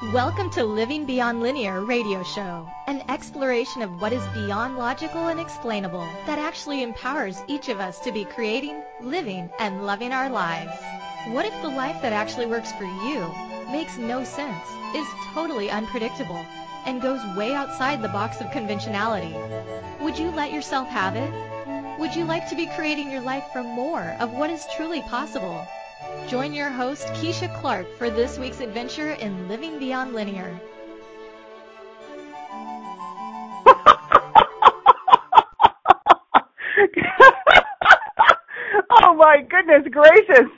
Welcome to Living Beyond Linear radio show, an exploration of what is beyond logical and explainable that actually empowers each of us to be creating, living, and loving our lives. What if the life that actually works for you makes no sense, is totally unpredictable, and goes way outside the box of conventionality? Would you let yourself have it? Would you like to be creating your life from more of what is truly possible? Join your host, Keisha Clark, for this week's adventure in Living Beyond Linear. oh my goodness gracious.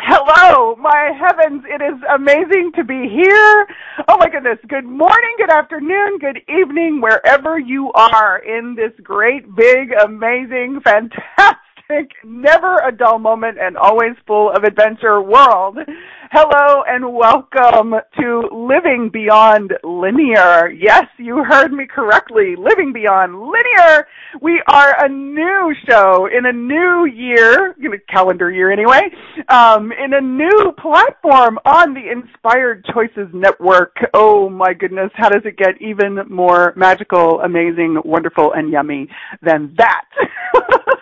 Hello, my heavens, it is amazing to be here. Oh my goodness. Good morning, good afternoon, good evening, wherever you are in this great, big, amazing, fantastic never a dull moment and always full of adventure world. Hello and welcome to Living Beyond Linear. Yes, you heard me correctly. Living Beyond Linear. We are a new show in a new year, in a calendar year anyway, um, in a new platform on the Inspired Choices Network. Oh my goodness, how does it get even more magical, amazing, wonderful, and yummy than that?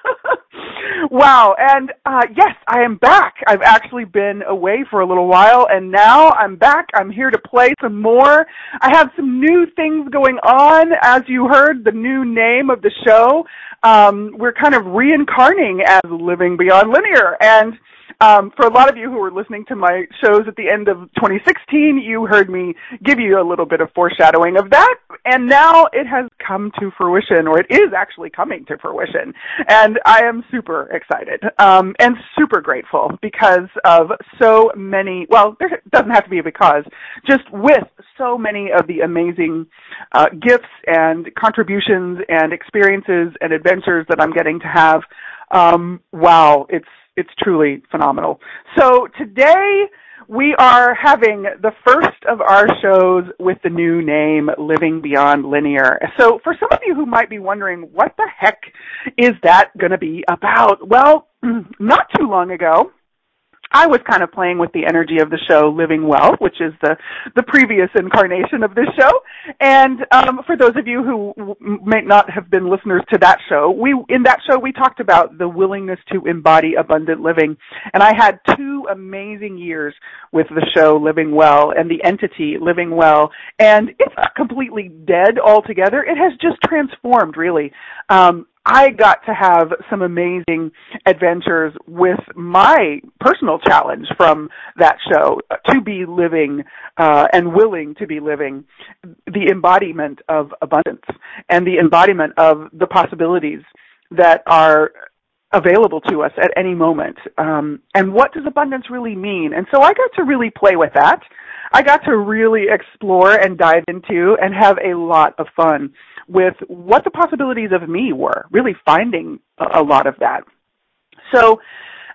wow. And uh, yes, I am back. I've actually been away for a little while, and now I'm back. I'm here to play some more. I have some new things going on. As you heard, the new name of the show. Um, we're kind of reincarnating as Living Beyond Linear, and um, for a lot of you who were listening to my shows at the end of 2016, you heard me give you a little bit of foreshadowing of that, and now it has come to fruition, or it is actually coming to fruition, and I am super excited um, and super grateful because of so many. Well, there doesn't have to be a because, just with so many of the amazing uh, gifts and contributions and experiences and adventures that I'm getting to have. Um, wow, it's it's truly phenomenal. So today we are having the first of our shows with the new name Living Beyond Linear. So for some of you who might be wondering what the heck is that going to be about? Well, not too long ago, I was kind of playing with the energy of the show Living Well, which is the the previous incarnation of this show. And um, for those of you who may not have been listeners to that show, we in that show we talked about the willingness to embody abundant living. And I had two amazing years with the show Living Well and the entity Living Well. And it's not completely dead altogether. It has just transformed really. Um, I got to have some amazing adventures with my personal challenge from that show to be living uh, and willing to be living the embodiment of abundance and the embodiment of the possibilities that are available to us at any moment. Um, and what does abundance really mean? And so I got to really play with that. I got to really explore and dive into and have a lot of fun with what the possibilities of me were, really finding a, lot of that. So,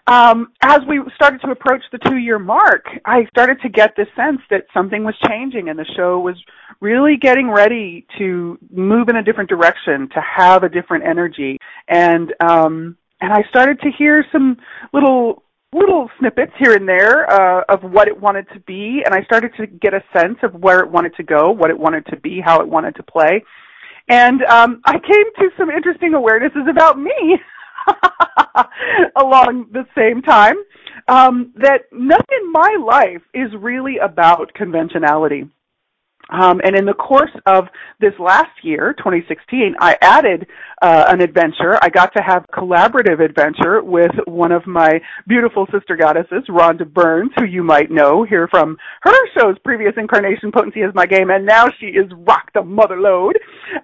um, as we started to approach the two year mark, I started to get this sense that something was changing and the show was really getting ready to move in a different direction, to have a different energy. And, um, and I started to hear some little little snippets here and there uh, of what it wanted to be, and I started to get a sense of where it wanted to go, what it wanted to be, how it wanted to play. And um, I came to some interesting awarenesses about me along the same time. Um, that nothing in my life is really about conventionality. Um, and in the course of this last year, 2016, I added uh, an adventure. I got to have collaborative adventure with one of my beautiful sister goddesses, Rhonda Burns, who you might know here from her show's previous incarnation, Potency is My Game, and now she is Rock the Mother Load.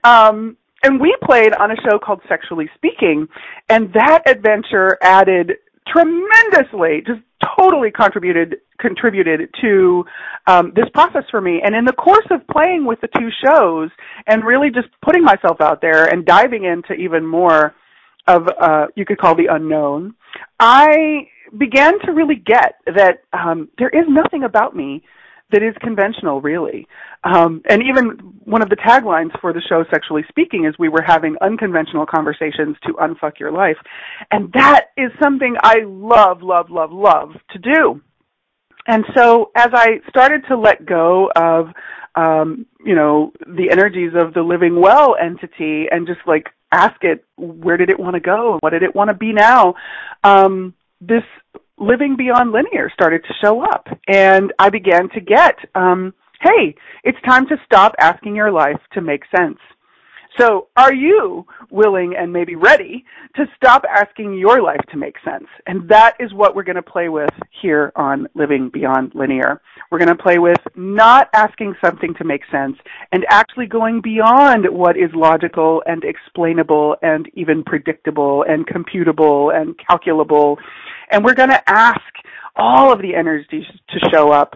Um, and we played on a show called Sexually Speaking, and that adventure added tremendously, just totally contributed contributed to um, this process for me. And in the course of playing with the two shows and really just putting myself out there and diving into even more of uh, you could call the unknown, I began to really get that um, there is nothing about me that is conventional, really. Um, and even one of the taglines for the show, Sexually Speaking, is we were having unconventional conversations to unfuck your life. And that is something I love, love, love, love to do. And so as I started to let go of, um, you know, the energies of the living well entity and just like ask it, where did it want to go? And what did it want to be now? Um, this living beyond linear started to show up and I began to get, um, hey, it's time to stop asking your life to make sense. So are you willing and maybe ready to stop asking your life to make sense? And that is what we're going to play with here on Living Beyond Linear. We're going to play with not asking something to make sense and actually going beyond what is logical and explainable and even predictable and computable and calculable. And we're going to ask all of the energies to show up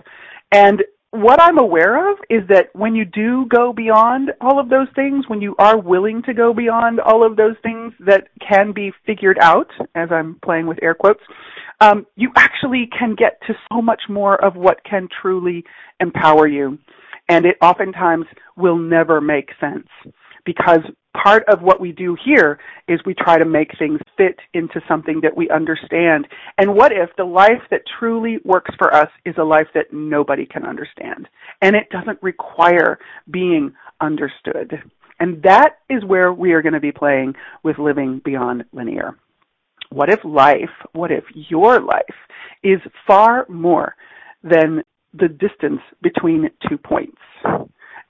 and what I'm aware of is that when you do go beyond all of those things, when you are willing to go beyond all of those things that can be figured out, as I'm playing with air quotes, um, you actually can get to so much more of what can truly empower you. And it oftentimes will never make sense because part of what we do here is we try to make things fit into something that we understand. And what if the life that truly works for us is a life that nobody can understand? And it doesn't require being understood. And that is where we are going to be playing with living beyond linear. What if life, what if your life is far more than the distance between two points?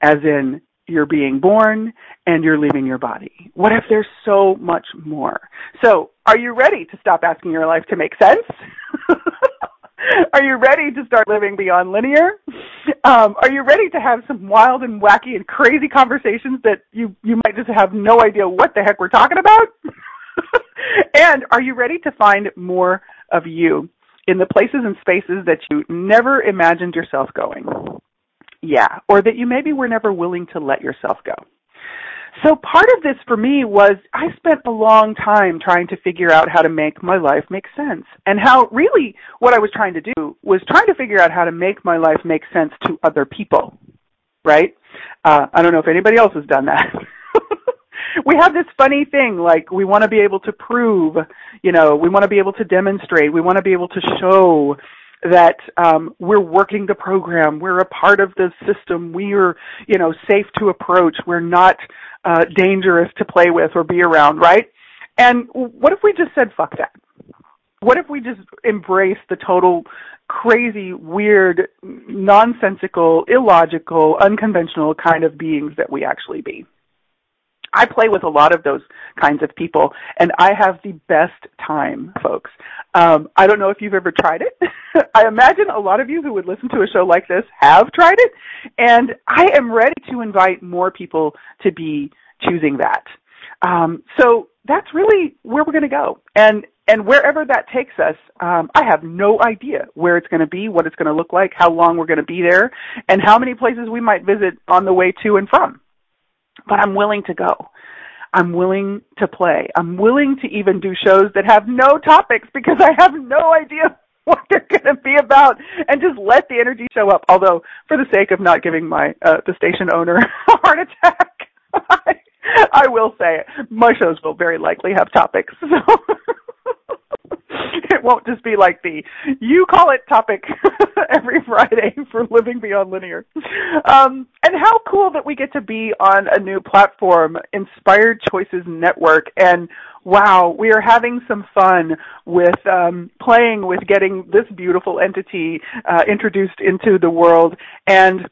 As in, you're being born and you're leaving your body? What if there's so much more? So, are you ready to stop asking your life to make sense? are you ready to start living beyond linear? Um, are you ready to have some wild and wacky and crazy conversations that you, you might just have no idea what the heck we're talking about? and are you ready to find more of you in the places and spaces that you never imagined yourself going? Yeah, or that you maybe were never willing to let yourself go. So part of this for me was I spent a long time trying to figure out how to make my life make sense. And how really what I was trying to do was trying to figure out how to make my life make sense to other people. Right? Uh, I don't know if anybody else has done that. we have this funny thing like we want to be able to prove, you know, we want to be able to demonstrate, we want to be able to show that um, we're working the program, we're a part of the system, we're you know safe to approach, we're not uh, dangerous to play with or be around, right? And what if we just said fuck that? What if we just embrace the total crazy, weird, nonsensical, illogical, unconventional kind of beings that we actually be? I play with a lot of those kinds of people, and I have the best time, folks. Um, I don't know if you've ever tried it. I imagine a lot of you who would listen to a show like this have tried it, and I am ready to invite more people to be choosing that. Um, so that's really where we're going to go, and and wherever that takes us, um, I have no idea where it's going to be, what it's going to look like, how long we're going to be there, and how many places we might visit on the way to and from but I'm willing to go. I'm willing to play. I'm willing to even do shows that have no topics because I have no idea what they're going to be about and just let the energy show up. Although, for the sake of not giving my uh, the station owner a heart attack, I, I will say it. my shows will very likely have topics. So it won't just be like the you call it topic every Friday for living beyond linear. Um, and how cool that we get to be on a new platform, Inspired Choices Network, and wow, we are having some fun with um, playing with getting this beautiful entity uh, introduced into the world and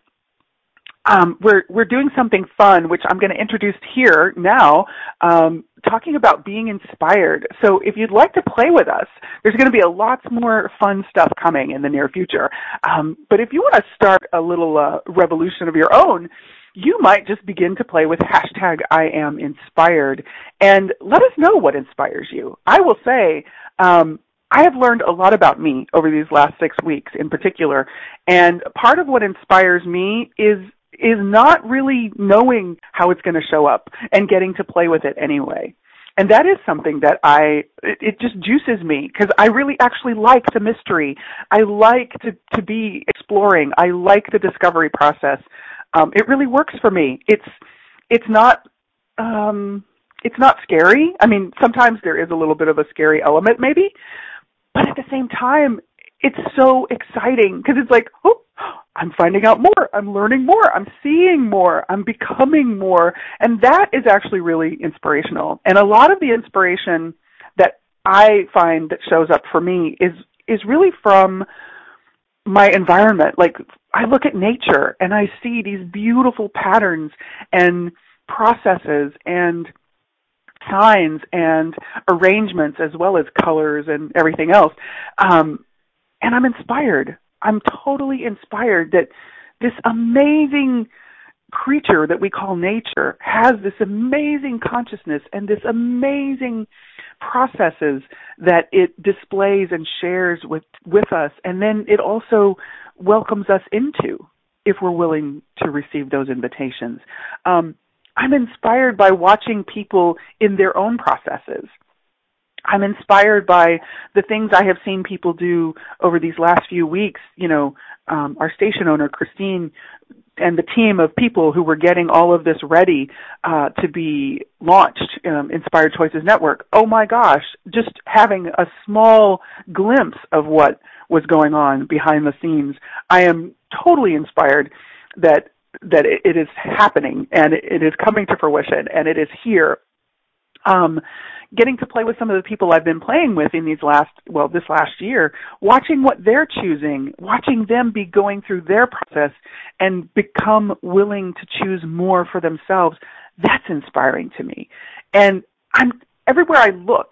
um, we're we're doing something fun, which I'm going to introduce here now, um, talking about being inspired. So if you'd like to play with us, there's going to be a lots more fun stuff coming in the near future. Um, but if you want to start a little uh, revolution of your own, you might just begin to play with hashtag I am inspired and let us know what inspires you. I will say, um, I have learned a lot about me over these last six weeks in particular, and part of what inspires me is is not really knowing how it's going to show up and getting to play with it anyway. And that is something that I, it, it just juices me because I really actually like the mystery. I like to, to be exploring. I like the discovery process. Um, it really works for me. It's, it's not, um, it's not scary. I mean, sometimes there is a little bit of a scary element maybe, but at the same time, it's so exciting because it's like, oh, I'm finding out more. I'm learning more. I'm seeing more. I'm becoming more. And that is actually really inspirational. And a lot of the inspiration that I find that shows up for me is, is really from my environment. Like I look at nature and I see these beautiful patterns and processes and signs and arrangements as well as colors and everything else. Um, and I'm inspired. I'm totally inspired that this amazing creature that we call nature has this amazing consciousness and this amazing processes that it displays and shares with with us and then it also welcomes us into if we're willing to receive those invitations. Um, i'm inspired by watching people in their own processes I'm inspired by the things I have seen people do over these last few weeks. You know, um, our station owner, Christine, and the team of people who were getting all of this ready uh, to be launched, um, Inspired Choices Network. Oh my gosh, just having a small glimpse of what was going on behind the scenes, I am totally inspired that that it is happening and it is coming to fruition and it is here. Um, getting to play with some of the people I've been playing with in these last, well, this last year, watching what they're choosing, watching them be going through their process and become willing to choose more for themselves, that's inspiring to me. And I'm, everywhere I look,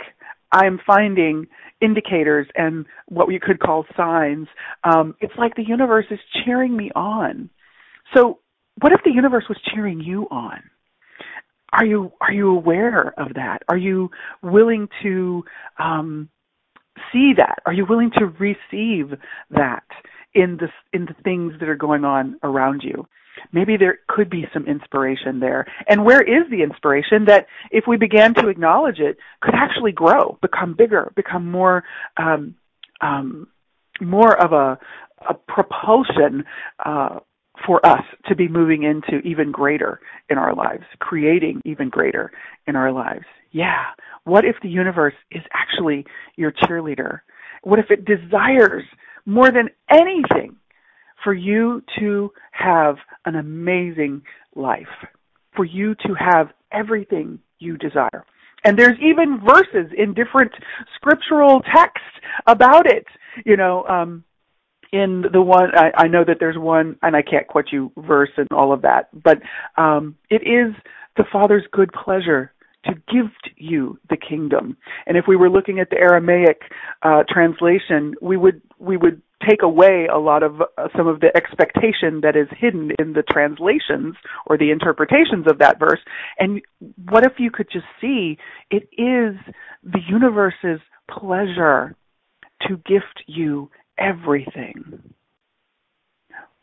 I'm finding indicators and what we could call signs. Um, it's like the universe is cheering me on. So, what if the universe was cheering you on? Are you are you aware of that? Are you willing to um, see that? Are you willing to receive that in the in the things that are going on around you? Maybe there could be some inspiration there. And where is the inspiration that, if we began to acknowledge it, could actually grow, become bigger, become more um, um, more of a, a propulsion uh, for us to be moving into even greater in our lives, creating even greater in our lives. Yeah. What if the universe is actually your cheerleader? What if it desires more than anything for you to have an amazing life, for you to have everything you desire? And there's even verses in different scriptural texts about it. You know, um, in the one I, I know that there's one and I can't quote you verse and all of that, but um it is the Father's good pleasure to give you the kingdom. And if we were looking at the Aramaic uh, translation, we would we would take away a lot of uh, some of the expectation that is hidden in the translations or the interpretations of that verse. And what if you could just see it is the universe's pleasure to gift you everything.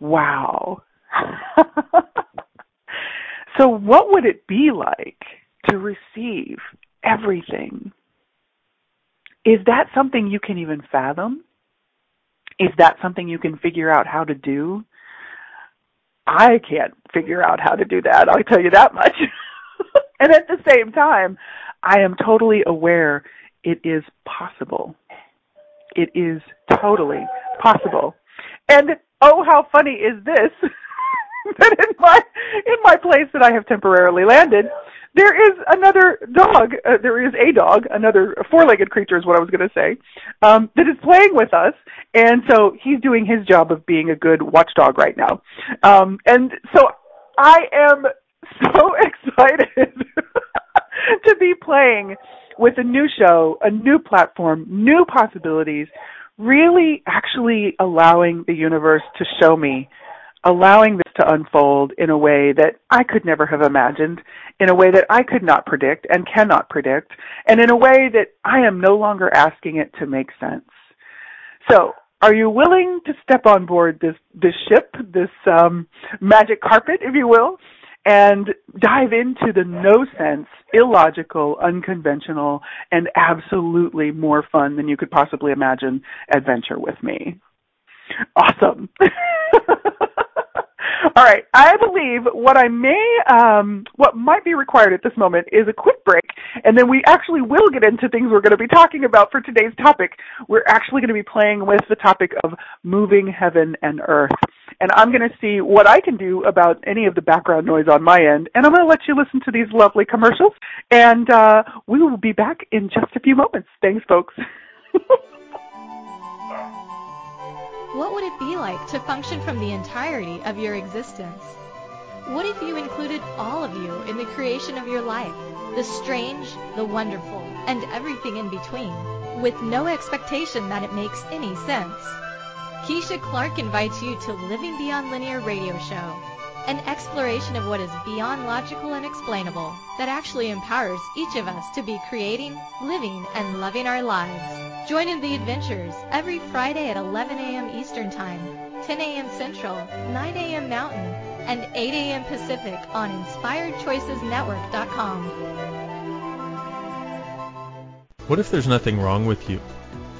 Wow. so, what would it be like to receive everything? Is that something you can even fathom? Is that something you can figure out how to do? I can't figure out how to do that, I'll tell you that much. and at the same time, I am totally aware it is possible it is totally possible. And oh, how funny is this? that in my in my place that I have temporarily landed, there is another dog. Uh, there is a dog, another four-legged creature is what I was going to say, um, that is playing with us, and so he's doing his job of being a good watchdog right now. Um, and so I am so excited to be playing with a new show, a new platform, new possibilities, really actually allowing the universe to show me, allowing this to unfold in a way that I could never have imagined, in a way that I could not predict and cannot predict, and in a way that I am no longer asking it to make sense. So, are you willing to step on board this this ship, this um, magic carpet, if you will, and dive into the no sense, illogical, unconventional, and absolutely more fun than you could possibly imagine adventure with me. Awesome. All right. I believe what I may, um, what might be required at this moment is a quick break, and then we actually will get into things we're going to be talking about for today's topic. We're actually going to be playing with the topic of moving heaven and earth. And I'm going to see what I can do about any of the background noise on my end, and I'm going to let you listen to these lovely commercials, and uh, we will be back in just a few moments. Thanks, folks. What would it be like to function from the entirety of your existence? What if you included all of you in the creation of your life, the strange, the wonderful, and everything in between, with no expectation that it makes any sense? Keisha Clark invites you to Living Beyond Linear radio show, an exploration of what is beyond logical and explainable that actually empowers each of us to be creating, living, and loving our lives. Join in the adventures every Friday at 11 a.m. Eastern Time, 10 a.m. Central, 9 a.m. Mountain, and 8 a.m. Pacific on InspiredChoicesNetwork.com. What if there's nothing wrong with you?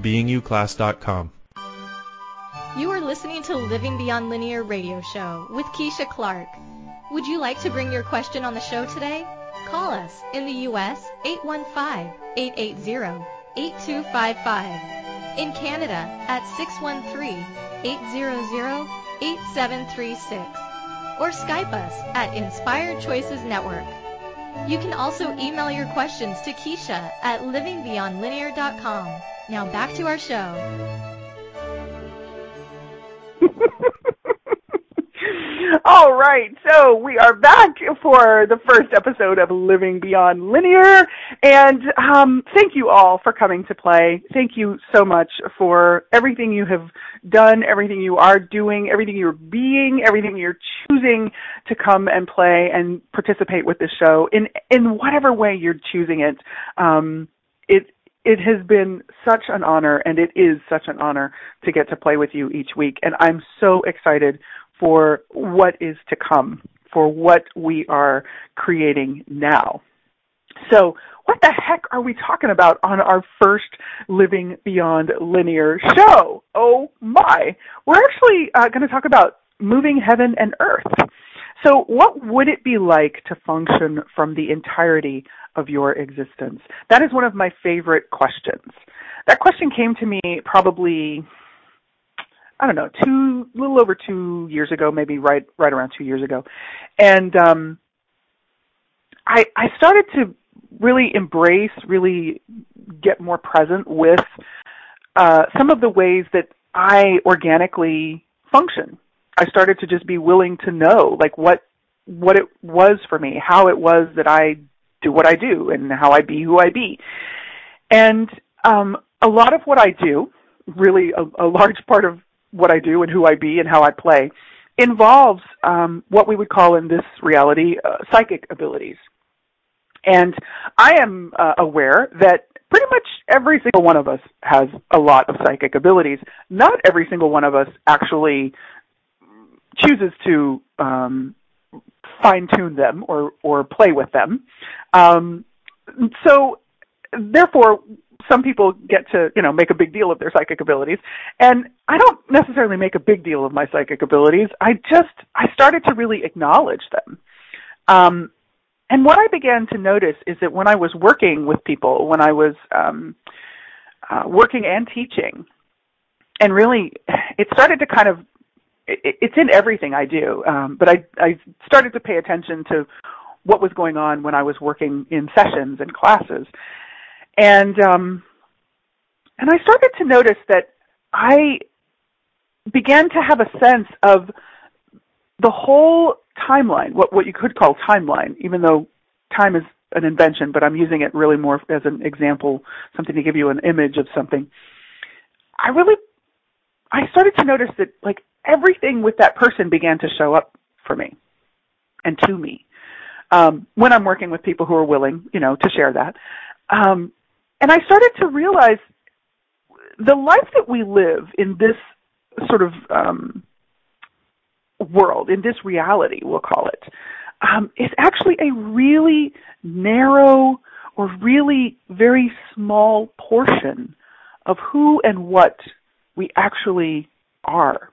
beingyouclass.com. You are listening to Living Beyond Linear radio show with Keisha Clark. Would you like to bring your question on the show today? Call us in the U.S. 815-880-8255. In Canada at 613-800-8736. Or Skype us at Inspired Choices Network. You can also email your questions to Keisha at livingbeyondlinear.com. Now back to our show. All right, so we are back for the first episode of Living Beyond Linear, and um, thank you all for coming to play. Thank you so much for everything you have done, everything you are doing, everything you're being, everything you're choosing to come and play and participate with this show in in whatever way you're choosing it. Um, it it has been such an honor, and it is such an honor to get to play with you each week, and I'm so excited for what is to come, for what we are creating now. So, what the heck are we talking about on our first Living Beyond Linear show? Oh my. We're actually uh, going to talk about moving heaven and earth. So, what would it be like to function from the entirety of your existence? That is one of my favorite questions. That question came to me probably I don't know, two, little over two years ago, maybe right, right around two years ago, and um, I, I started to really embrace, really get more present with uh, some of the ways that I organically function. I started to just be willing to know, like what what it was for me, how it was that I do what I do, and how I be who I be, and um, a lot of what I do, really a, a large part of what I do and who I be and how I play involves um, what we would call in this reality uh, psychic abilities. And I am uh, aware that pretty much every single one of us has a lot of psychic abilities. Not every single one of us actually chooses to um, fine tune them or or play with them. Um, so therefore, some people get to, you know, make a big deal of their psychic abilities. And I don't necessarily make a big deal of my psychic abilities. I just, I started to really acknowledge them. Um, and what I began to notice is that when I was working with people, when I was um, uh, working and teaching, and really, it started to kind of, it, it's in everything I do. Um, but I, I started to pay attention to what was going on when I was working in sessions and classes. And um and I started to notice that I began to have a sense of the whole timeline, what what you could call timeline, even though time is an invention, but I'm using it really more as an example, something to give you an image of something. I really I started to notice that like everything with that person began to show up for me and to me um, when I'm working with people who are willing, you know, to share that. Um, and I started to realize the life that we live in this sort of um, world, in this reality, we'll call it, um, is actually a really narrow or really very small portion of who and what we actually are.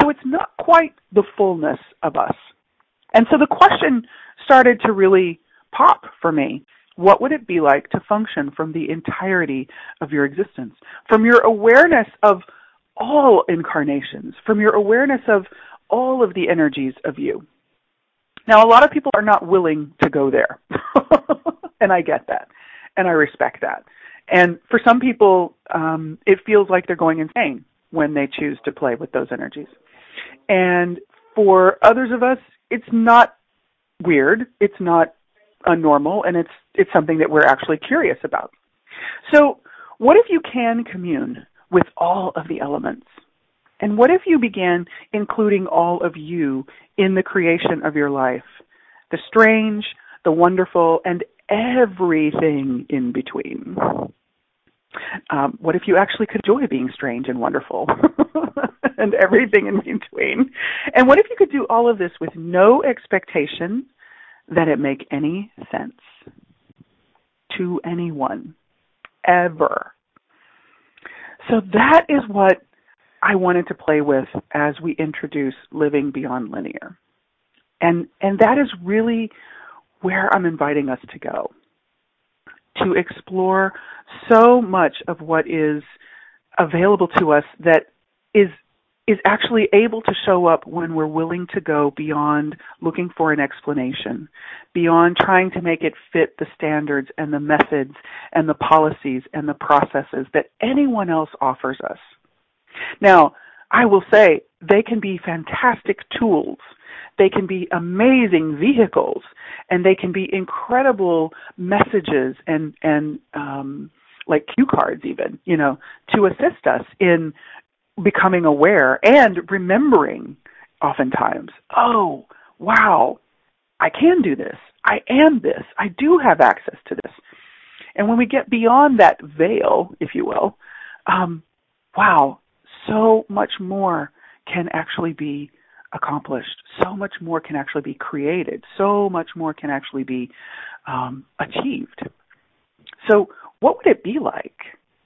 So it's not quite the fullness of us. And so the question started to really pop for me. What would it be like to function from the entirety of your existence? From your awareness of all incarnations, from your awareness of all of the energies of you. Now, a lot of people are not willing to go there. and I get that. And I respect that. And for some people, um, it feels like they're going insane when they choose to play with those energies. And for others of us, it's not weird, it's not unnormal, and it's it's something that we're actually curious about. So, what if you can commune with all of the elements? And what if you began including all of you in the creation of your life? The strange, the wonderful, and everything in between. Um, what if you actually could enjoy being strange and wonderful and everything in between? And what if you could do all of this with no expectation that it make any sense to anyone ever? So that is what I wanted to play with as we introduce living beyond linear. And and that is really where I'm inviting us to go to explore so much of what is available to us that is is actually able to show up when we're willing to go beyond looking for an explanation, beyond trying to make it fit the standards and the methods and the policies and the processes that anyone else offers us. Now, I will say they can be fantastic tools they can be amazing vehicles, and they can be incredible messages and and um, like cue cards, even you know, to assist us in becoming aware and remembering. Oftentimes, oh wow, I can do this. I am this. I do have access to this. And when we get beyond that veil, if you will, um, wow, so much more can actually be accomplished. So much more can actually be created. So much more can actually be um, achieved. So, what would it be like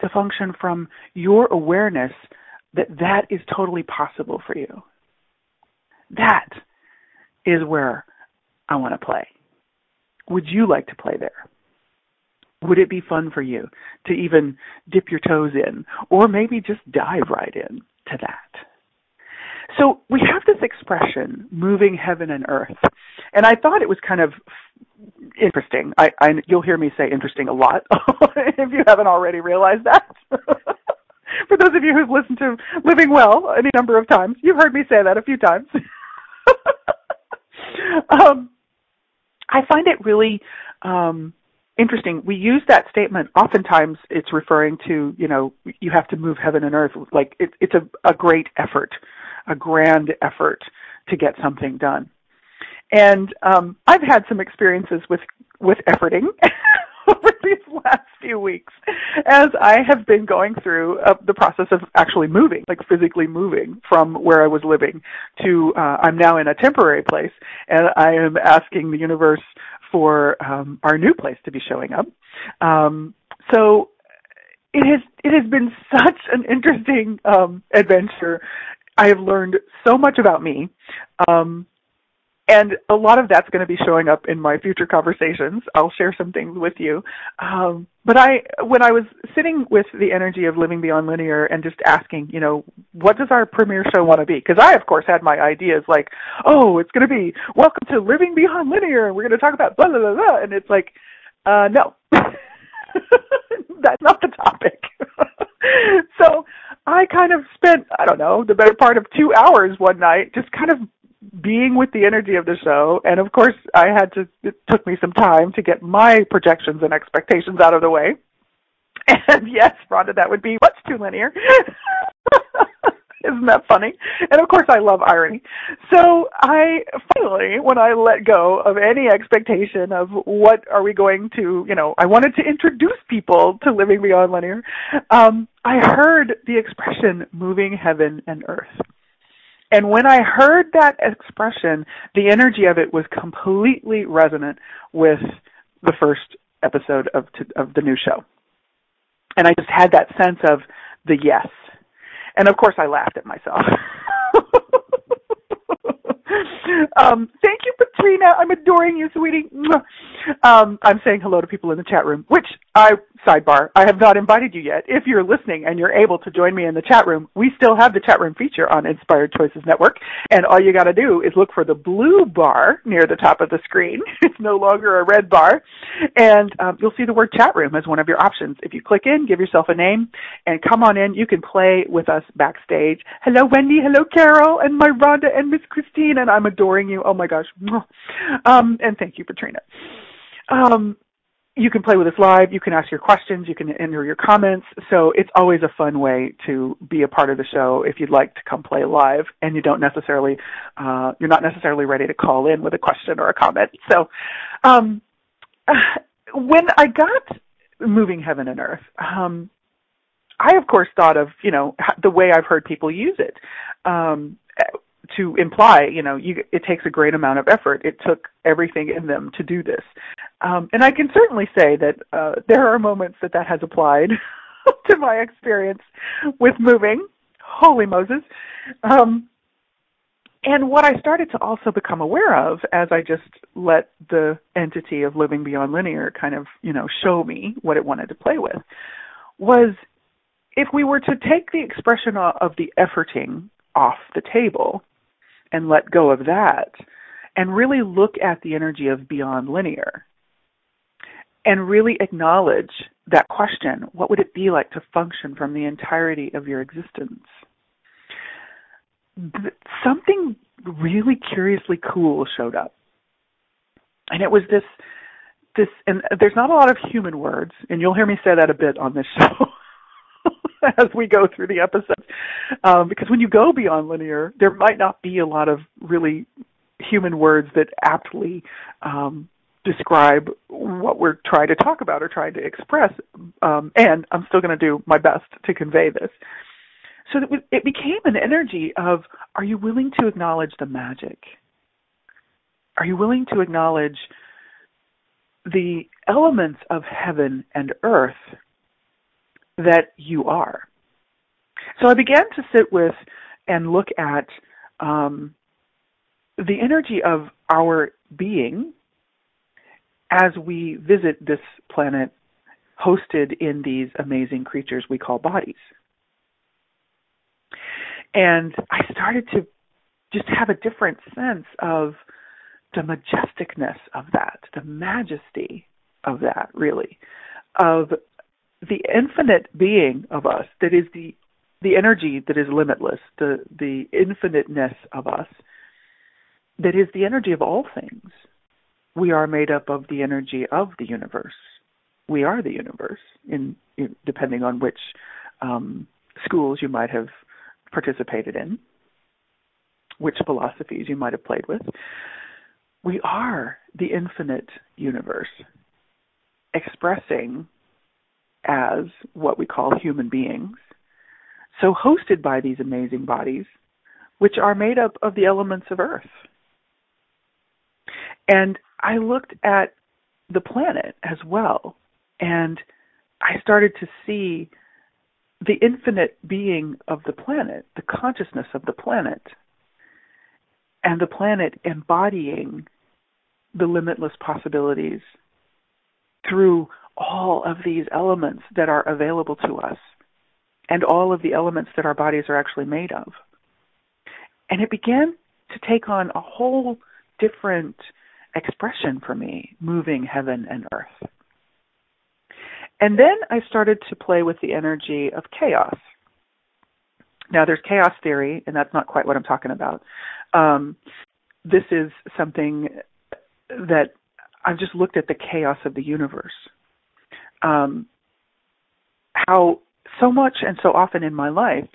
to function from your awareness that that is totally possible for you? That is where I want to play. Would you like to play there? Would it be fun for you to even dip your toes in or maybe just dive right in to that? So we have this expression, moving heaven and earth. And I thought it was kind of interesting. I, I you'll hear me say interesting a lot if you haven't already realized that. For those of you who've listened to Living Well any number of times, you've heard me say that a few times. um, I find it really um, interesting. We use that statement. Oftentimes, it's referring to you know you have to move heaven and earth. Like it, it's a, a great effort a grand effort to get something done. And um, I've had some experiences with with efforting over these last few weeks as I have been going through uh, the process of actually moving, like physically moving from where I was living to uh, I'm now in a temporary place, and I am asking the universe for um, our new place to be showing up. Um, so it has it has been such an interesting um, adventure I have learned so much about me. Um, and a lot of that's going to be showing up in my future conversations. I'll share some things with you. Um, but I, when I was sitting with the energy of living beyond linear and just asking, you know, what does our premiere show want to be? Because I, of course, had my ideas like, oh, it's going to be welcome to living beyond linear. and We're going to talk about blah blah blah, blah. and it's like, uh, no, that's not the topic. so I kind of spent, I don't know, the better part of two hours one night just kind of being with the energy of the show. And of course, I had to, it took me some time to get my projections and expectations out of the way. And yes, Rhonda, that would be much too linear. Isn't that funny? And of course, I love irony. So I finally, when I let go of any expectation of what are we going to, you know, I wanted to introduce people to living beyond linear. Um, I heard the expression "moving heaven and earth." And when I heard that expression, the energy of it was completely resonant with the first episode of of the new show. And I just had that sense of the yes. And of course I laughed at myself. um, thank you, Katrina. I'm adoring you, sweetie. Um, I'm saying hello to people in the chat room, which I sidebar. I have not invited you yet. If you're listening and you're able to join me in the chat room, we still have the chat room feature on Inspired Choices Network, and all you got to do is look for the blue bar near the top of the screen. it's no longer a red bar, and um, you'll see the word chat room as one of your options. If you click in, give yourself a name, and come on in. You can play with us backstage. Hello, Wendy. Hello, Carol, and my Rhonda and Miss Christine, and I'm adoring you. Oh my gosh. Um, and thank you, Katrina. Um, you can play with us live. You can ask your questions. You can enter your comments. So it's always a fun way to be a part of the show if you'd like to come play live and you don't necessarily, uh, you're not necessarily ready to call in with a question or a comment. So, um, when I got moving heaven and earth, um, I of course thought of, you know, the way I've heard people use it. Um, to imply, you know, you, it takes a great amount of effort. It took everything in them to do this. Um, and I can certainly say that uh, there are moments that that has applied to my experience with moving. Holy Moses. Um, and what I started to also become aware of as I just let the entity of living beyond linear kind of, you know, show me what it wanted to play with was if we were to take the expression of the efforting off the table and let go of that and really look at the energy of beyond linear and really acknowledge that question what would it be like to function from the entirety of your existence? Something really curiously cool showed up. And it was this this and there's not a lot of human words and you'll hear me say that a bit on this show as we go through the episodes. Um, because when you go beyond linear, there might not be a lot of really human words that aptly um, describe what we're trying to talk about or trying to express. Um, and I'm still going to do my best to convey this. So it became an energy of are you willing to acknowledge the magic? Are you willing to acknowledge the elements of heaven and earth that you are. So I began to sit with and look at um, the energy of our being as we visit this planet hosted in these amazing creatures we call bodies. And I started to just have a different sense of the majesticness of that, the majesty of that, really, of the infinite being of us that is the the energy that is limitless, the the infiniteness of us that is the energy of all things. We are made up of the energy of the universe. We are the universe, in, in depending on which um, schools you might have participated in, which philosophies you might have played with. We are the infinite universe, expressing as what we call human beings. So hosted by these amazing bodies, which are made up of the elements of Earth. And I looked at the planet as well, and I started to see the infinite being of the planet, the consciousness of the planet, and the planet embodying the limitless possibilities through all of these elements that are available to us and all of the elements that our bodies are actually made of. And it began to take on a whole different expression for me, moving heaven and earth. And then I started to play with the energy of chaos. Now, there's chaos theory, and that's not quite what I'm talking about. Um, this is something that I've just looked at the chaos of the universe. Um, how so much and so often in my life,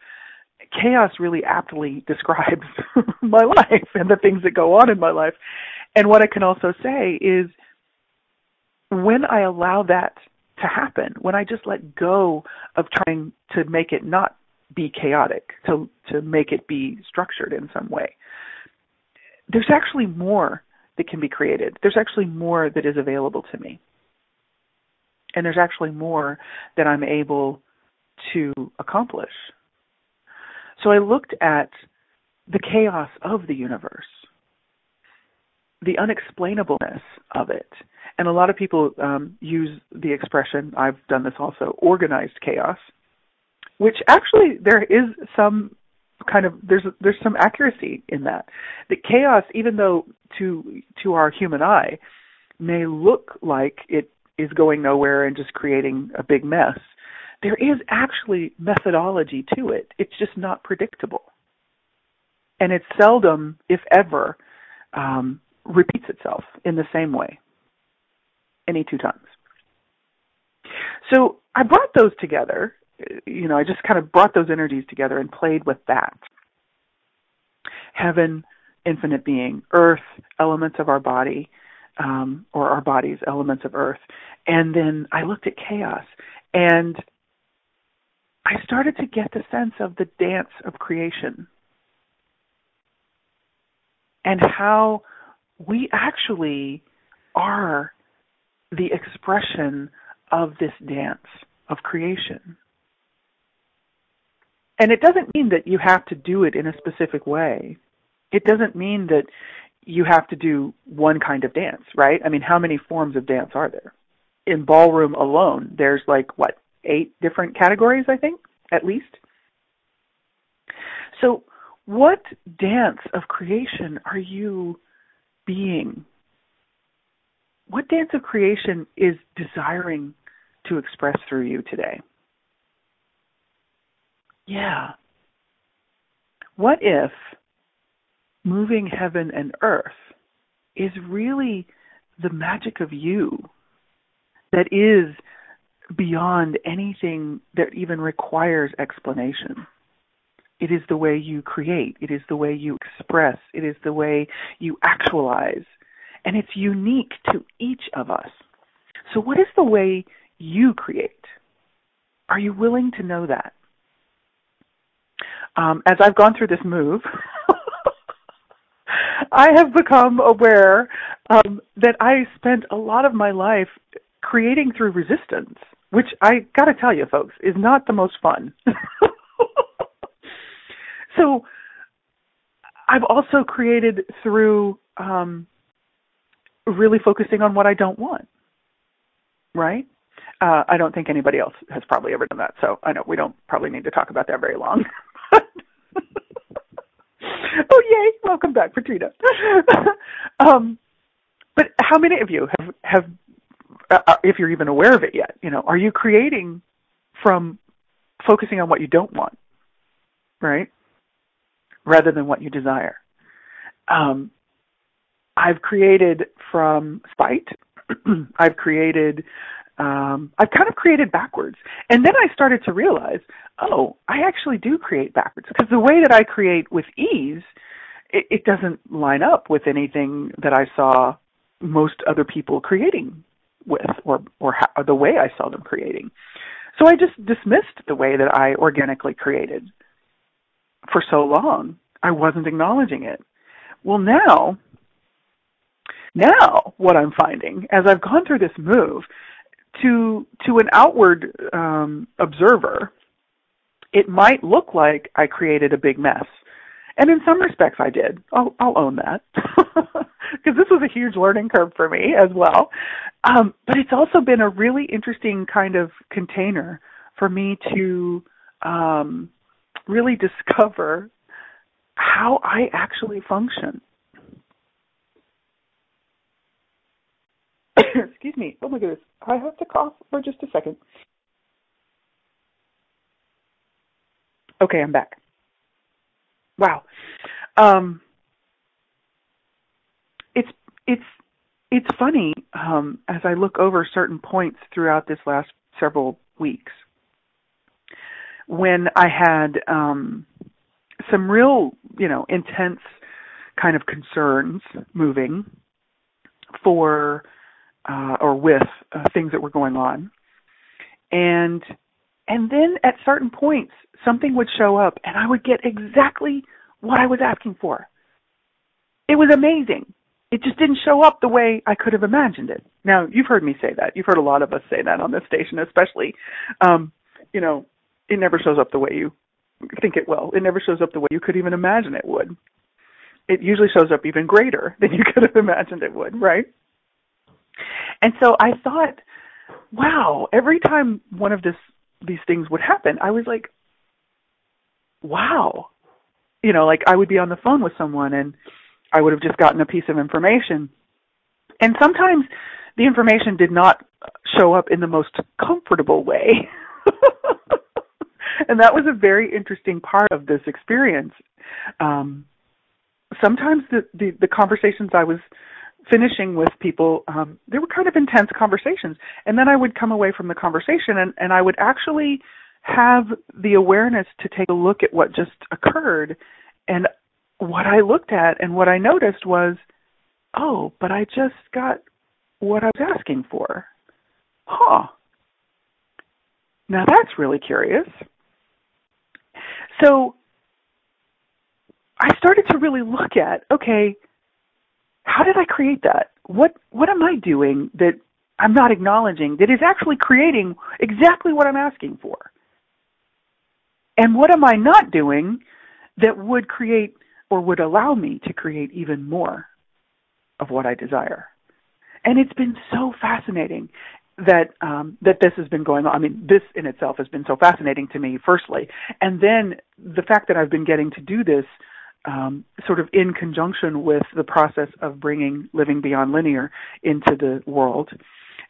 chaos really aptly describes my life and the things that go on in my life. And what I can also say is when I allow that to happen, when I just let go of trying to make it not be chaotic, to to make it be structured in some way, there's actually more that can be created. There's actually more that is available to me. And there's actually more that I'm able to accomplish. So I looked at the chaos of the universe, the unexplainableness of it. And a lot of people um, use the expression, I've done this also, organized chaos, which actually there is some kind of there's there's some accuracy in that. The chaos, even though to to our human eye may look like it is going nowhere and just creating a big mess, there is actually methodology to it. It's just not predictable, and it seldom, if ever, um, repeats itself in the same way any two times. So I brought those together you know, I just kind of brought those energies together and played with that. Heaven, infinite being, earth, elements of our body, um, or our bodies, elements of earth. And then I looked at chaos and I started to get the sense of the dance of creation and how we actually are the expression of this dance of creation. And it doesn't mean that you have to do it in a specific way. It doesn't mean that you have to do one kind of dance, right? I mean, how many forms of dance are there? In ballroom alone, there's like, what, eight different categories, I think, at least? So, what dance of creation are you being? What dance of creation is desiring to express through you today? yeah, what if moving heaven and earth is really the magic of you that is beyond anything that even requires explanation? It is the way you create. It is the way you express. It is the way you actualize. And it's unique to each of us. So, what is the way you create? Are you willing to know that? um, as I've gone through this move, I have become aware um, that I spent a lot of my life creating through resistance, which I got to tell you, folks, is not the most fun. so I've also created through um, really focusing on what I don't want, right? Uh, I don't think anybody else has probably ever done that, so I know we don't probably need to talk about that very long. yay! Welcome back, Patrina. um, but how many of you have have, uh, uh, if you're even aware of it yet, you know, are you creating from focusing on what you don't want, right, rather than what you desire? Um, I've created from spite. I've created um, I've kind of created backwards. And then I started to realize, oh, I actually do create backwards because the way that I create with ease, it, it doesn't line up with anything that I saw most other people creating with or or, or the way I saw them creating. So I just dismissed the way that I organically created for so long. I wasn't acknowledging it. Well, now now what I'm finding as I've gone through this move to to an outward um, observer, it might look like I created a big mess. And in some respects I did. I'll, I'll own that. Because this was a huge learning curve for me as well. Um, but it's also been a really interesting kind of container for me to um, really discover how I actually function. Excuse me. Oh my goodness. I have to cough for just a second. Okay, I'm back. Wow. Um, it's it's it's funny um, as I look over certain points throughout this last several weeks when I had um, some real, you know, intense kind of concerns moving for uh, or with uh, things that were going on, and and then at certain points something would show up and I would get exactly what I was asking for. It was amazing. It just didn't show up the way I could have imagined it. Now, you've heard me say that. You've heard a lot of us say that on this station, especially. Um, you know, it never shows up the way you think it will. It never shows up the way you could even imagine it would. It usually shows up even greater than you could have imagined it would, right? And so I thought, wow, every time one of this these things would happen, I was like, wow. You know, like I would be on the phone with someone and I would have just gotten a piece of information. And sometimes the information did not show up in the most comfortable way. and that was a very interesting part of this experience. Um, sometimes the, the, the conversations I was finishing with people, um, they were kind of intense conversations. And then I would come away from the conversation and, and I would actually have the awareness to take a look at what just occurred. And what I looked at and what I noticed was, oh, but I just got what I was asking for. Huh. Now that's really curious. So I started to really look at, okay, how did I create that? What what am I doing that I'm not acknowledging that is actually creating exactly what I'm asking for? And what am I not doing that would create or would allow me to create even more of what I desire? And it's been so fascinating that um, that this has been going on. I mean, this in itself has been so fascinating to me, firstly, and then the fact that I've been getting to do this um, sort of in conjunction with the process of bringing Living Beyond Linear into the world,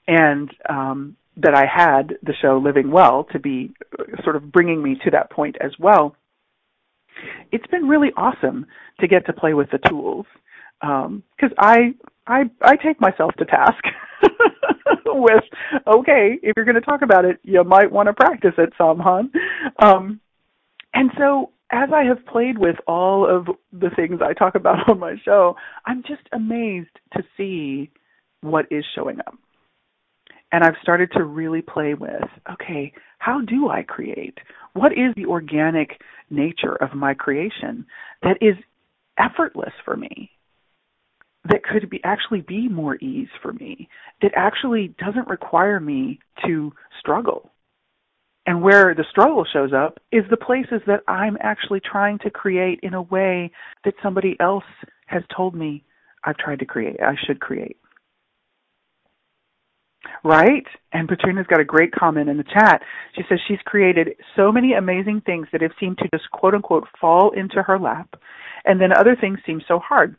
and um, that I had the show Living Well to be uh, sort of bringing me to that point as well. It's been really awesome to get to play with the tools because um, I I I take myself to task with okay if you're going to talk about it you might want to practice it some, huh? Um, and so as I have played with all of the things I talk about on my show, I'm just amazed to see what is showing up. And I've started to really play with okay, how do I create? What is the organic nature of my creation that is effortless for me? That could be actually be more ease for me, that actually doesn't require me to struggle and where the struggle shows up is the places that I'm actually trying to create in a way that somebody else has told me I've tried to create, I should create. Right? And Patrina's got a great comment in the chat. She says she's created so many amazing things that have seemed to just quote unquote fall into her lap, and then other things seem so hard.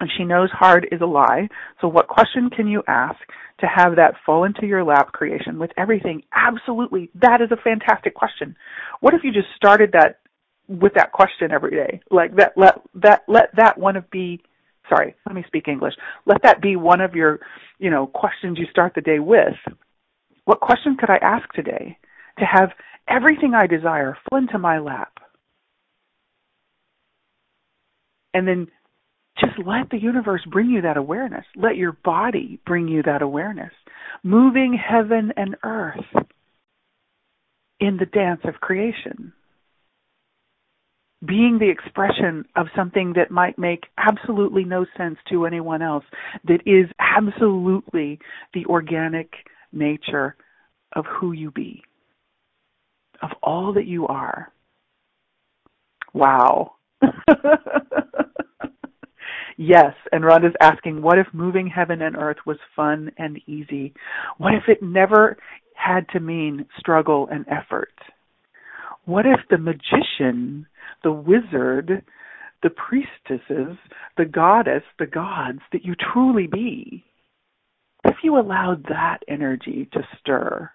And she knows hard is a lie. So what question can you ask to have that fall into your lap creation with everything? Absolutely. That is a fantastic question. What if you just started that with that question every day? Like that, let, that, let that one of be, sorry, let me speak English. Let that be one of your, you know, questions you start the day with. What question could I ask today to have everything I desire fall into my lap? And then just let the universe bring you that awareness. Let your body bring you that awareness. Moving heaven and earth in the dance of creation. Being the expression of something that might make absolutely no sense to anyone else, that is absolutely the organic nature of who you be, of all that you are. Wow. yes, and Rhonda's asking, what if moving heaven and earth was fun and easy? What if it never had to mean struggle and effort? What if the magician, the wizard, the priestesses, the goddess, the gods that you truly be, if you allowed that energy to stir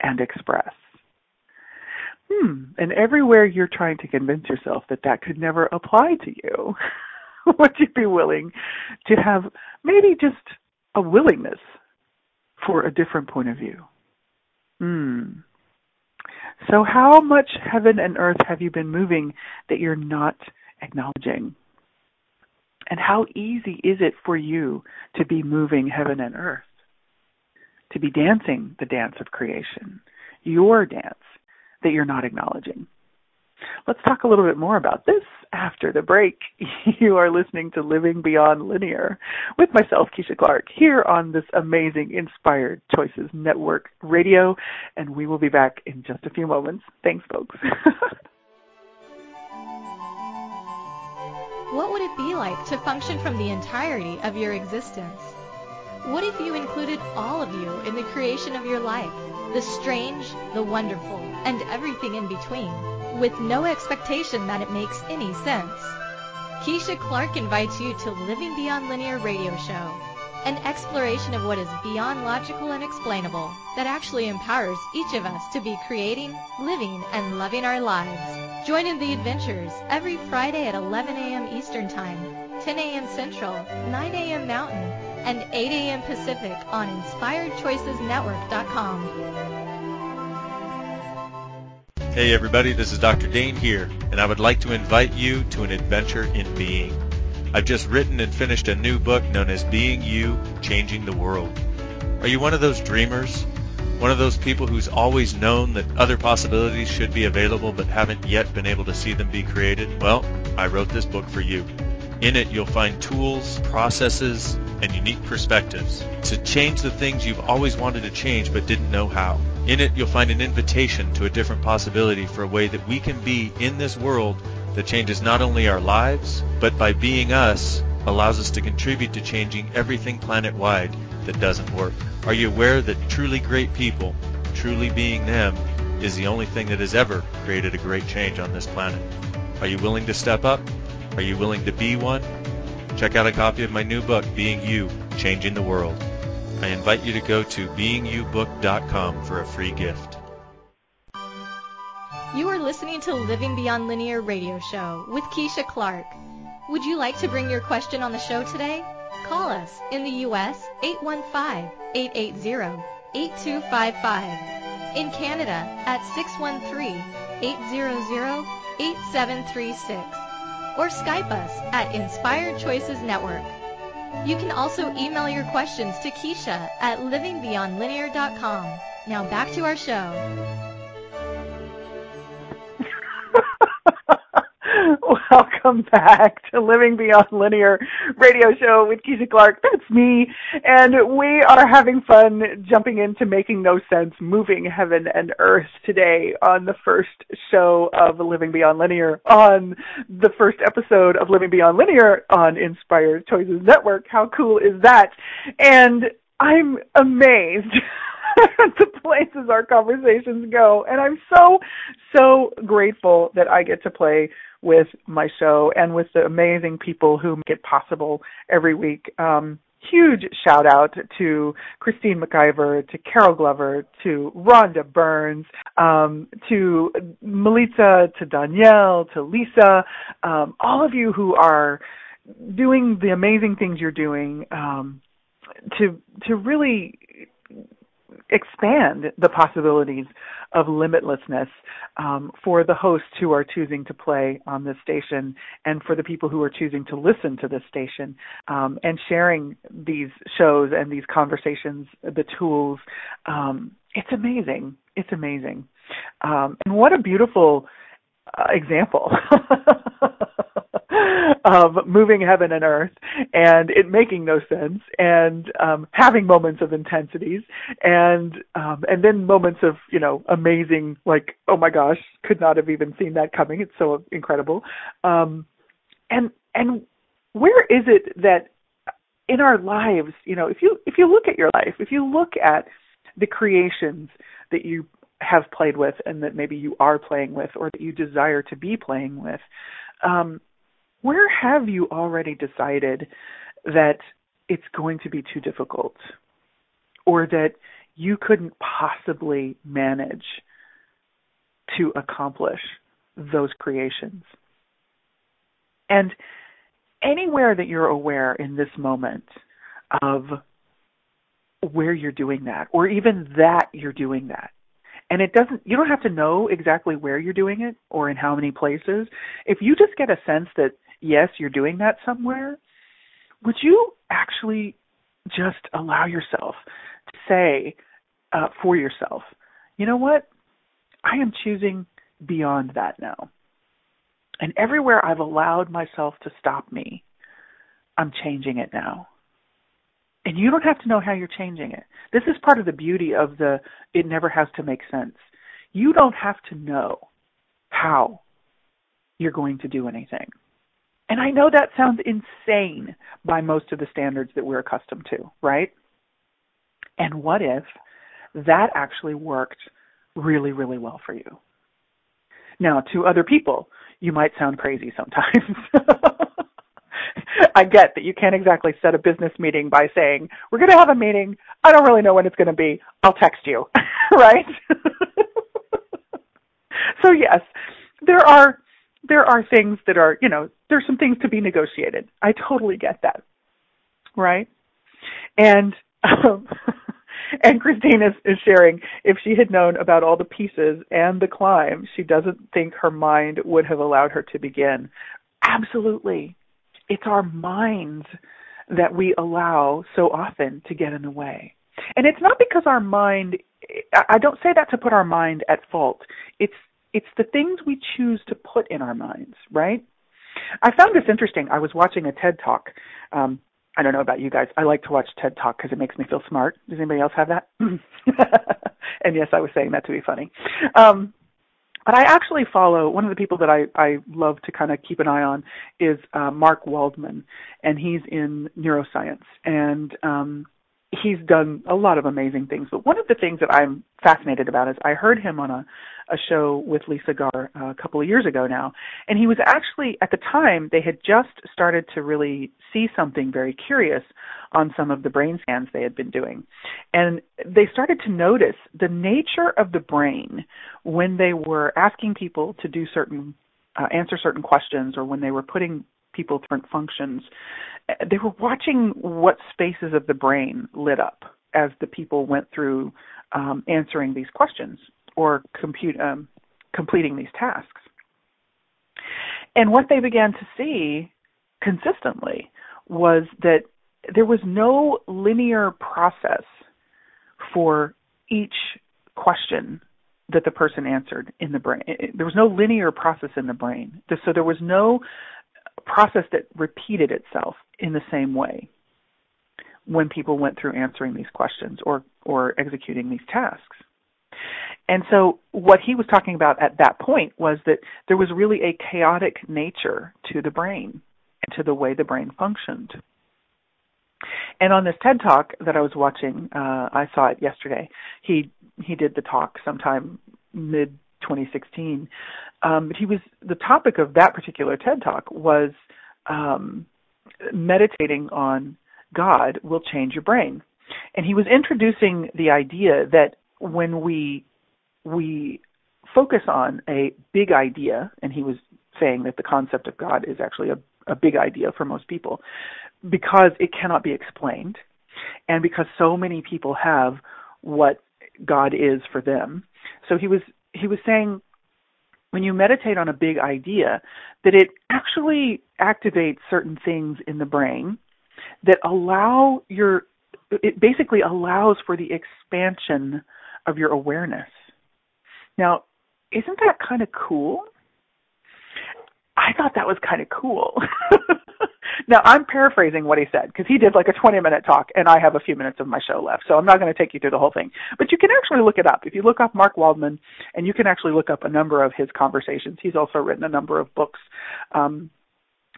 and express? Hmm, and everywhere you're trying to convince yourself that that could never apply to you, would you be willing to have maybe just a willingness for a different point of view? Hmm. So, how much heaven and earth have you been moving that you're not acknowledging? And how easy is it for you to be moving heaven and earth? To be dancing the dance of creation, your dance that you're not acknowledging? Let's talk a little bit more about this after the break. You are listening to Living Beyond Linear with myself, Keisha Clark, here on this amazing Inspired Choices Network radio, and we will be back in just a few moments. Thanks, folks. what would it be like to function from the entirety of your existence? What if you included all of you in the creation of your life? The strange, the wonderful, and everything in between, with no expectation that it makes any sense. Keisha Clark invites you to Living Beyond Linear radio show, an exploration of what is beyond logical and explainable that actually empowers each of us to be creating, living, and loving our lives. Join in the adventures every Friday at 11 a.m. Eastern Time, 10 a.m. Central, 9 a.m. Mountain, and 8 a.m. Pacific on InspiredChoicesNetwork.com. Hey everybody, this is Dr. Dane Heer, and I would like to invite you to an adventure in being. I've just written and finished a new book known as Being You, Changing the World. Are you one of those dreamers? One of those people who's always known that other possibilities should be available but haven't yet been able to see them be created? Well, I wrote this book for you. In it, you'll find tools, processes, and unique perspectives to change the things you've always wanted to change but didn't know how. In it, you'll find an invitation to a different possibility for a way that we can be in this world that changes not only our lives, but by being us, allows us to contribute to changing everything planet wide that doesn't work. Are you aware that truly great people, truly being them, is the only thing that has ever created a great change on this planet? Are you willing to step up? Are you willing to be one? Check out a copy of my new book, Being You, Changing the World. I invite you to go to beingyoubook.com for a free gift. You are listening to Living Beyond Linear radio show with Keisha Clark. Would you like to bring your question on the show today? Call us in the U.S. 815-880-8255. In Canada at 613-800-8736 or Skype us at Inspired Choices Network. You can also email your questions to Keisha at livingbeyondlinear.com. Now back to our show. Welcome back to Living Beyond Linear radio show with Keisha Clark. That's me. And we are having fun jumping into making no sense, moving heaven and earth today on the first show of Living Beyond Linear, on the first episode of Living Beyond Linear on Inspired Choices Network. How cool is that? And I'm amazed. At the places our conversations go. And I'm so, so grateful that I get to play with my show and with the amazing people who make it possible every week. Um, huge shout out to Christine McIver, to Carol Glover, to Rhonda Burns, um, to Melissa, to Danielle, to Lisa, um, all of you who are doing the amazing things you're doing um, to to really expand the possibilities of limitlessness um, for the hosts who are choosing to play on this station and for the people who are choosing to listen to this station um, and sharing these shows and these conversations, the tools. Um, it's amazing. It's amazing. Um, and what a beautiful uh, example of moving heaven and earth and it making no sense and um having moments of intensities and um and then moments of you know amazing like oh my gosh could not have even seen that coming. It's so incredible. Um and and where is it that in our lives you know if you if you look at your life if you look at the creations that you have played with and that maybe you are playing with or that you desire to be playing with um, where have you already decided that it's going to be too difficult or that you couldn't possibly manage to accomplish those creations? And anywhere that you're aware in this moment of where you're doing that or even that you're doing that and it doesn't you don't have to know exactly where you're doing it or in how many places. If you just get a sense that yes you're doing that somewhere would you actually just allow yourself to say uh, for yourself you know what i am choosing beyond that now and everywhere i've allowed myself to stop me i'm changing it now and you don't have to know how you're changing it. This is part of the beauty of the it never has to make sense. You don't have to know how you're going to do anything. And I know that sounds insane by most of the standards that we're accustomed to, right? And what if that actually worked really, really well for you? Now, to other people, you might sound crazy sometimes. I get that you can't exactly set a business meeting by saying, we're going to have a meeting. I don't really know when it's going to be. I'll text you. right? so yes, there are, there are things that are, you know, there's some things to be negotiated. I totally get that. Right? And, um, and Christine is, is sharing if she had known about all the pieces and the climb, she doesn't think her mind would have allowed her to begin. Absolutely it's our minds that we allow so often to get in the way. And it's not because our mind I don't say that to put our mind at fault. It's it's the things we choose to put in our minds, right? I found this interesting. I was watching a TED talk. Um, I don't know about you guys. I like to watch TED talk because it makes me feel smart. Does anybody else have that? and yes, I was saying that to be funny. Um, but I actually follow one of the people that I, I love to kind of keep an eye on is uh, Mark Waldman, and he's in neuroscience, and um, he's done a lot of amazing things. But one of the things that I'm fascinated about is I heard him on a a show with Lisa Garr uh, a couple of years ago now, and he was actually at the time they had just started to really see something very curious on some of the brain scans they had been doing, and they started to notice the nature of the brain when they were asking people to do certain uh, answer certain questions or when they were putting people different functions. They were watching what spaces of the brain lit up as the people went through um, answering these questions or compute, um, completing these tasks. And what they began to see consistently was that there was no linear process for each question that the person answered in the brain. There was no linear process in the brain. So there was no process that repeated itself in the same way when people went through answering these questions or, or executing these tasks. And so what he was talking about at that point was that there was really a chaotic nature to the brain and to the way the brain functioned. And on this TED talk that I was watching, uh, I saw it yesterday. He he did the talk sometime mid 2016. Um, but he was the topic of that particular TED talk was um, meditating on God will change your brain. And he was introducing the idea that when we we focus on a big idea, and he was saying that the concept of God is actually a, a big idea for most people because it cannot be explained, and because so many people have what God is for them. So he was he was saying when you meditate on a big idea that it actually activates certain things in the brain that allow your it basically allows for the expansion of your awareness now, isn't that kind of cool? I thought that was kind of cool. now I'm paraphrasing what he said because he did like a 20 minute talk and I have a few minutes of my show left. So I'm not going to take you through the whole thing, but you can actually look it up. If you look up Mark Waldman and you can actually look up a number of his conversations. He's also written a number of books, um,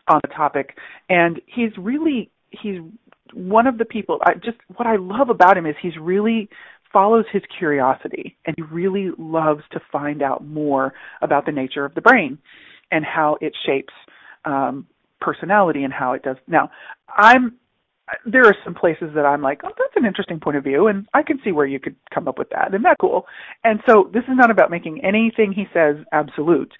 on the topic and he's really, he's one of the people I just what I love about him is he's really follows his curiosity and he really loves to find out more about the nature of the brain and how it shapes um, personality and how it does. Now, I'm there are some places that I'm like, oh, that's an interesting point of view, and I can see where you could come up with that, and that's cool. And so this is not about making anything he says absolute.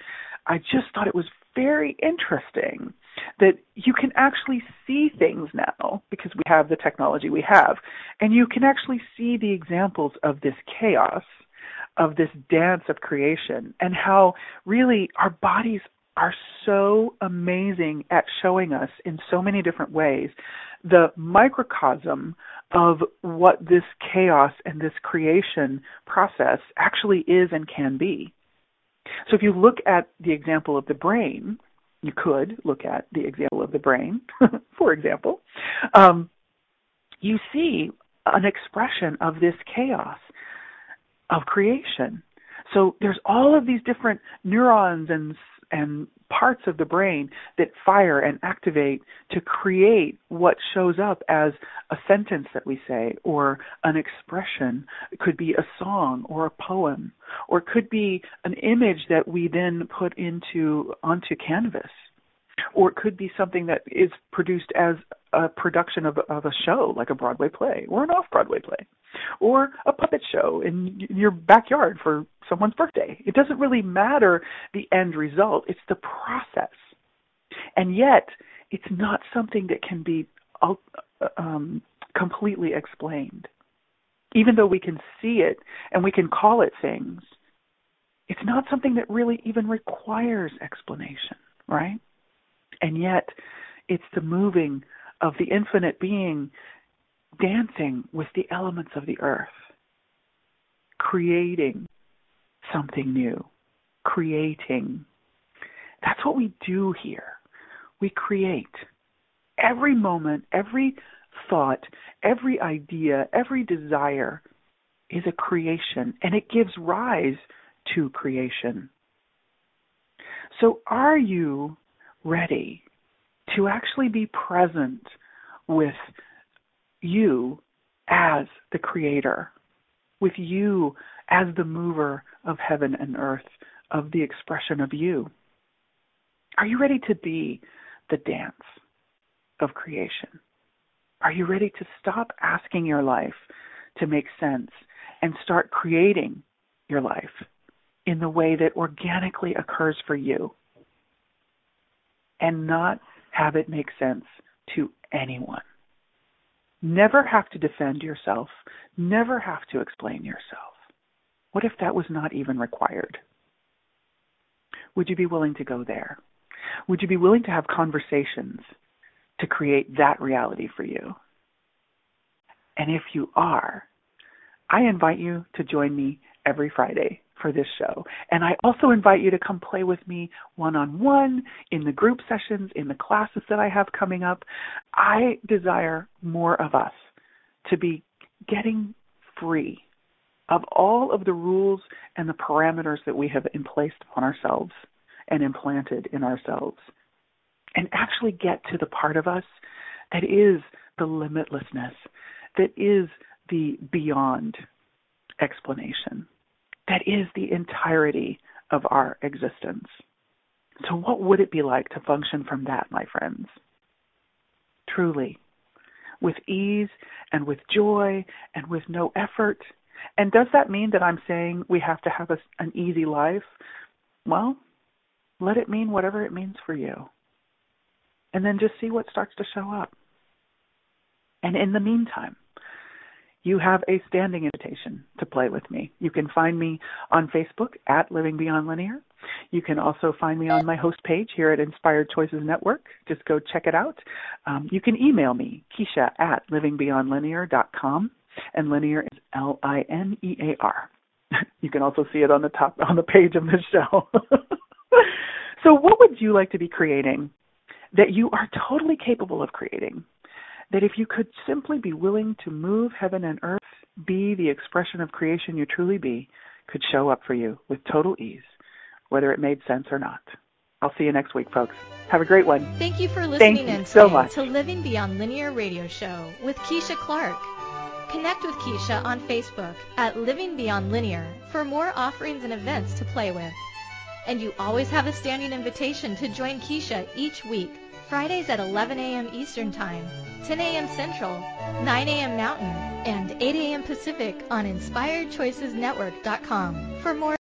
I just thought it was very interesting that you can actually see things now because we have the technology we have, and you can actually see the examples of this chaos, of this dance of creation, and how really our bodies are so amazing at showing us in so many different ways the microcosm of what this chaos and this creation process actually is and can be. So if you look at the example of the brain, you could look at the example of the brain, for example, um, you see an expression of this chaos of creation. So there's all of these different neurons and and parts of the brain that fire and activate to create what shows up as a sentence that we say or an expression. It could be a song or a poem or it could be an image that we then put into onto canvas or it could be something that is produced as a production of, of a show like a Broadway play or an off Broadway play or a puppet show in your backyard for someone's birthday. It doesn't really matter the end result, it's the process. And yet, it's not something that can be um, completely explained. Even though we can see it and we can call it things, it's not something that really even requires explanation, right? And yet, it's the moving of the infinite being dancing with the elements of the earth, creating something new, creating. That's what we do here. We create. Every moment, every thought, every idea, every desire is a creation, and it gives rise to creation. So, are you ready to actually be present with you as the creator, with you as the mover of heaven and earth, of the expression of you. Are you ready to be the dance of creation? Are you ready to stop asking your life to make sense and start creating your life in the way that organically occurs for you and not have it make sense to anyone? Never have to defend yourself. Never have to explain yourself. What if that was not even required? Would you be willing to go there? Would you be willing to have conversations to create that reality for you? And if you are, I invite you to join me every Friday for this show. And I also invite you to come play with me one on one in the group sessions, in the classes that I have coming up. I desire more of us to be getting free of all of the rules and the parameters that we have placed upon ourselves and implanted in ourselves and actually get to the part of us that is the limitlessness, that is the beyond explanation that is the entirety of our existence. So, what would it be like to function from that, my friends? Truly, with ease and with joy and with no effort. And does that mean that I'm saying we have to have a, an easy life? Well, let it mean whatever it means for you. And then just see what starts to show up. And in the meantime, you have a standing invitation to play with me. You can find me on Facebook at Living Beyond Linear. You can also find me on my host page here at Inspired Choices Network. Just go check it out. Um, you can email me, Keisha at livingbeyondlinear.com, and linear is L I N E A R. You can also see it on the top on the page of the show. so, what would you like to be creating that you are totally capable of creating? That if you could simply be willing to move heaven and earth, be the expression of creation you truly be, could show up for you with total ease, whether it made sense or not. I'll see you next week, folks. Have a great one. Thank you for listening Thank you in so much. to Living Beyond Linear Radio Show with Keisha Clark. Connect with Keisha on Facebook at Living Beyond Linear for more offerings and events to play with. And you always have a standing invitation to join Keisha each week, Fridays at 11 a.m. Eastern Time, 10 a.m. Central, 9 a.m. Mountain, and 8 a.m. Pacific on InspiredChoicesNetwork.com for more